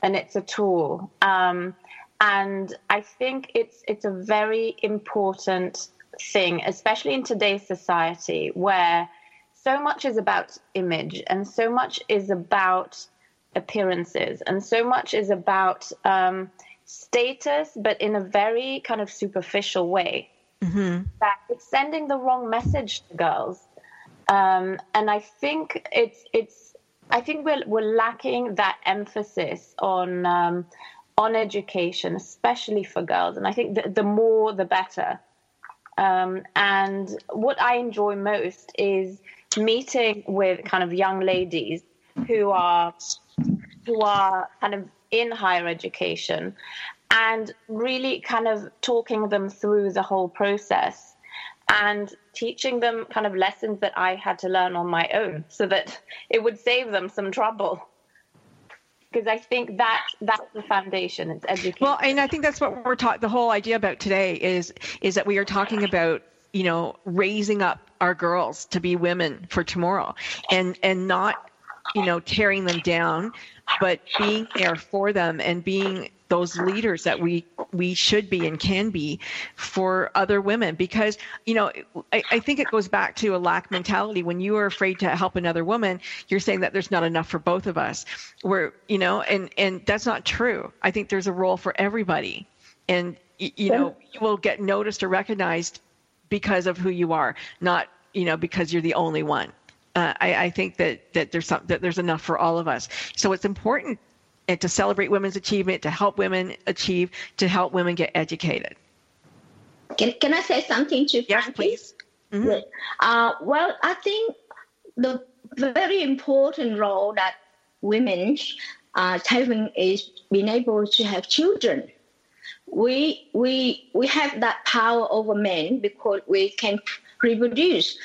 and it's a tool. Um, and I think it's it's a very important thing, especially in today's society where so much is about image and so much is about appearances and so much is about um, status, but in a very kind of superficial way. That it's sending the wrong message to girls um, and I think it's it's I think we're we're lacking that emphasis on um, on education, especially for girls. And I think the, the more, the better. Um, and what I enjoy most is meeting with kind of young ladies who are who are kind of in higher education and really kind of talking them through the whole process and teaching them kind of lessons that I had to learn on my own so that it would save them some trouble because I think that that's the foundation. It's education. Well, and I think that's what we're taught. The whole idea about today is is that we are talking about you know raising up our girls to be women for tomorrow, and and not you know tearing them down, but being there for them and being those leaders that we we should be and can be for other women. Because you know I, I, think it goes back to a lack mentality. When you are afraid to help another woman you're saying that there's not enough for both of us. Where you know and and that's not true. I think there's a role for everybody. And you know you will get noticed or recognized because of who you are not you know because you're the only one uh, I, I, think that that there's some, that there's enough for all of us. So it's important and to celebrate women's achievement, to help women achieve, to help women get educated. Can, can I say something to Yes, please. Mm-hmm. Uh, well, I think the very important role that women are having is being able to have children. We, we, we have that power over men because we can reproduce.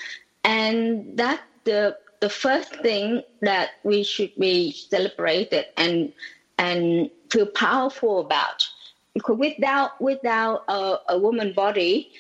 And that the the first thing that we should be celebrated and and feel powerful about because without without a, a woman body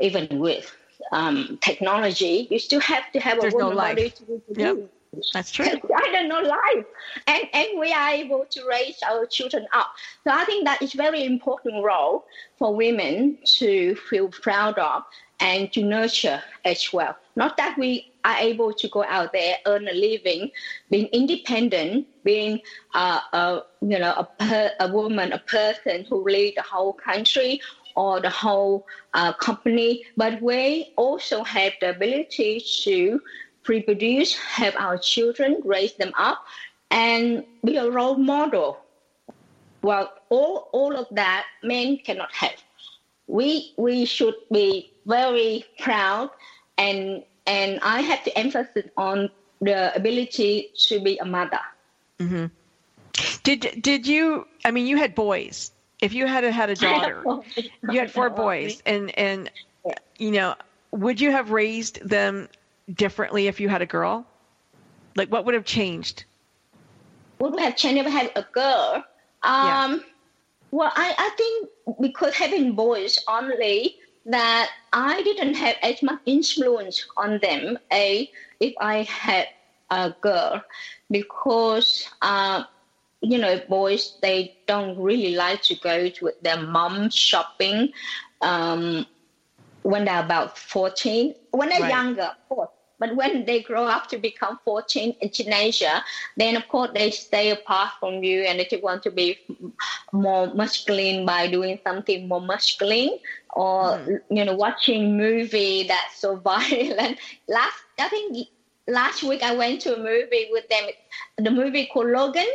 even with um, technology you still have to have There's a woman no body to reproduce Yep. That's true. I don't know life, and and we are able to raise our children up. So I think that is very important role for women to feel proud of and to nurture as well. Not that we are able to go out there earn a living, being independent, being uh, a you know a, per, a woman, a person who lead the whole country or the whole uh, company, but we also have the ability to reproduce, have our children, raise them up, and be a role model. Well, all all of that men cannot have. We we should be very proud and and I have to emphasize on the ability to be a mother. hmm Did did you? I mean, you had boys. If you had had a daughter, you had four boys, and and you know, would you have raised them differently if you had a girl? Like, what would have changed? Would we have changed if we had a girl? Um, Well, I, I think because having boys only, that I didn't have as much influence on them. A if I had a girl, because uh, you know boys they don't really like to go to their mom shopping um, when they're about fourteen. When they're Right. younger, of course. But when they grow up to become 14 in teenager, then of course they stay apart from you and they want to be more masculine by doing something more masculine or hmm. you know watching movie that's so violent. Last I think last week I went to a movie with them, the movie called Logan.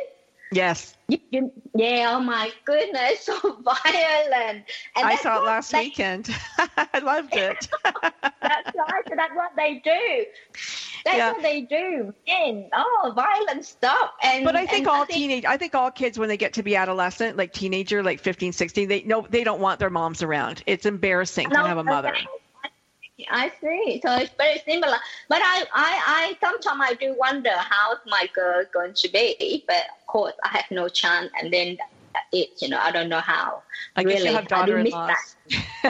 Yes, You, you, yeah, oh my goodness, so violent. And I saw it last they- weekend. I loved it. That's right. That's what they do. That's Yeah. what they do. Men, oh, violent stuff. And but I think and all teenage, I think all kids when they get to be adolescent, like teenager, like 15, 16, they no, they don't want their moms around. It's embarrassing to have a mother. I see. So it's very similar. But I, I, I sometimes I do wonder how my girl going to be. But of course, I have no chance. And then it, you know, I don't know how. I guess really, you have I do miss daughter-in-laws.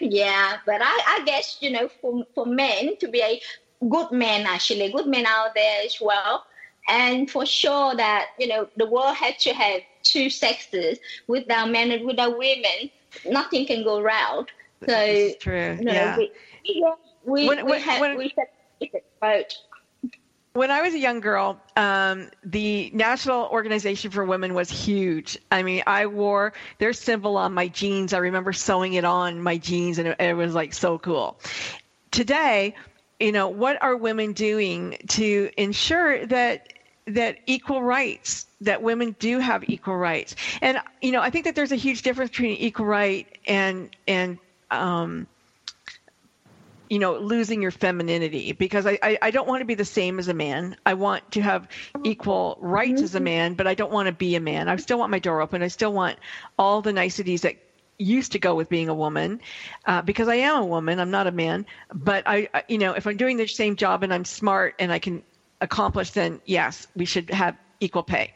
yeah, but I, I guess you know for for men to be a good man actually, good men out there as well, and for sure that you know the world had to have two sexes without men and without women, nothing can go round. So That's true. yeah. we we we, When- we when- have when- we it's. When I was a young girl, um, the National Organization for Women was huge. I mean, I wore their symbol on my jeans. I remember sewing it on my jeans, and it, it was like so cool. Today, you know, what are women doing to ensure that that equal rights that women do have equal rights. And you know i think that there's a huge difference between equal right and and um, you know losing your femininity. Because I, I, I don't want to be the same as a man. I want to have equal rights as a man but i don't want to be a man. I still want my door open. I still want all the niceties that used to go with being a woman uh, because i am a woman. I'm not a man. But I, I you know if i'm doing the same job and i'm smart and i can accomplish then yes we should have equal pay.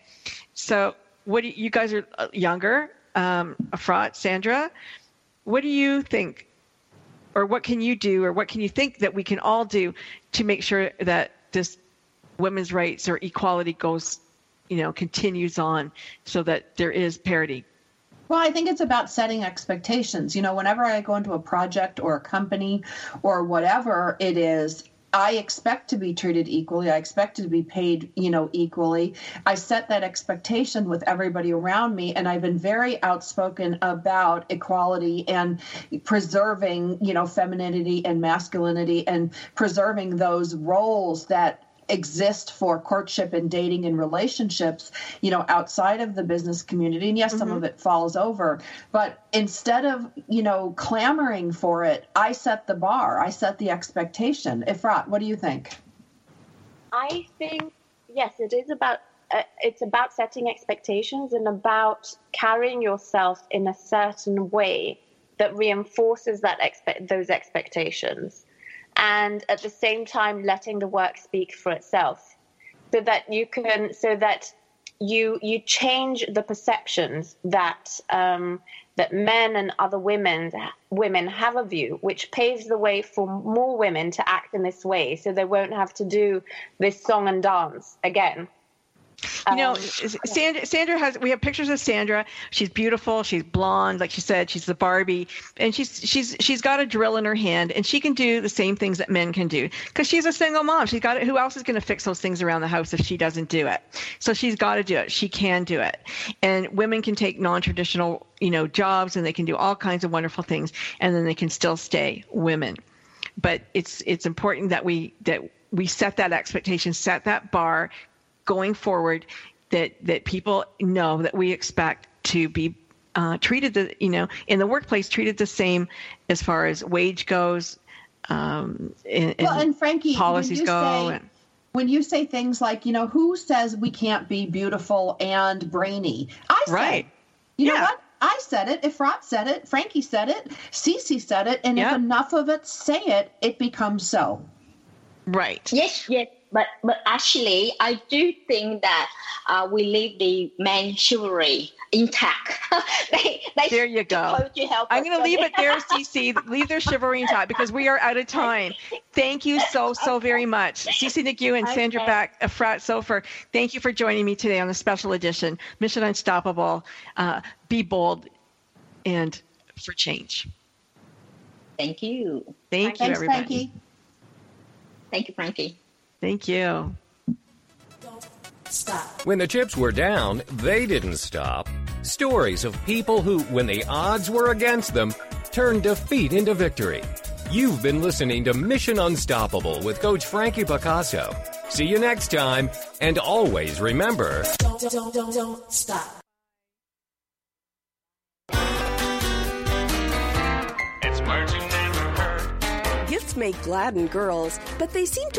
So what do you, you guys are uh, younger um, Efrat, sandra. What do you think or what can you do or what can you think that we can all do to make sure that this women's rights or equality goes you know continues on so that there is parity? Well, I think it's about setting expectations. You know, whenever I go into a project or a company or whatever it is, I expect to be treated equally. I expect to be paid, you know, equally. I set that expectation with everybody around me, and I've been very outspoken about equality and preserving, you know, femininity and masculinity and preserving those roles that exist for courtship and dating and relationships, you know, outside of the business community. And yes, some of it falls over. But instead of, you know, clamoring for it, I set the bar, I set the expectation. Efrat, what do you think? I think yes, it is about uh, it's about setting expectations and about carrying yourself in a certain way that reinforces that expect those expectations, and at the same time letting the work speak for itself, so that you can so that you you change the perceptions that um, that men and other women women have of you, which paves the way for more women to act in this way, so they won't have to do this song and dance again. You know, Um, Sandra, Sandra has. We have pictures of Sandra. She's beautiful. She's blonde, like she said. She's the Barbie, and she's she's she's got a drill in her hand, and she can do the same things that men can do because she's a single mom. She's got it. Who else is going to fix those things around the house if she doesn't do it? So she's got to do it. She can do it, and women can take non-traditional, you know, jobs, and they can do all kinds of wonderful things, and then they can still stay women. But it's it's important that we that we set that expectation, set that bar, going forward that that people know that we expect to be uh, treated the you know in the workplace treated the same as far as wage goes um, and, well, and Frankie, policies when you go say, and- when you say things like, you know, who says we can't be beautiful and brainy? I said, Right. You know what? I said it. Efrat said it. Frankie said it. Cece said it. And Yeah. if enough of it say it, it becomes so. right Yes, yes, but but actually, I do think that uh, we leave the man chivalry intact. they, they There you go. I'm going to leave it there, Cece. Leave their chivalry intact because we are out of time. Thank you so, so very much. Cece Nguyen and Sandra Okay. Beck, Efrat Sofer, thank you for joining me today on the special edition Mission Unstoppable. Uh, be bold and for change. Thank you. Thank you, Thanks, everybody. Frankie. Thank you, Frankie. Thank you. Stop. When the chips were down, they didn't stop. Stories of people who, when the odds were against them, turned defeat into victory. You've been listening to Mission Unstoppable with Coach Frankie Picasso. See you next time, and always remember Don't, don't, don't, don't stop. It's Martin and Bert. Gifts may gladden girls, but they seem to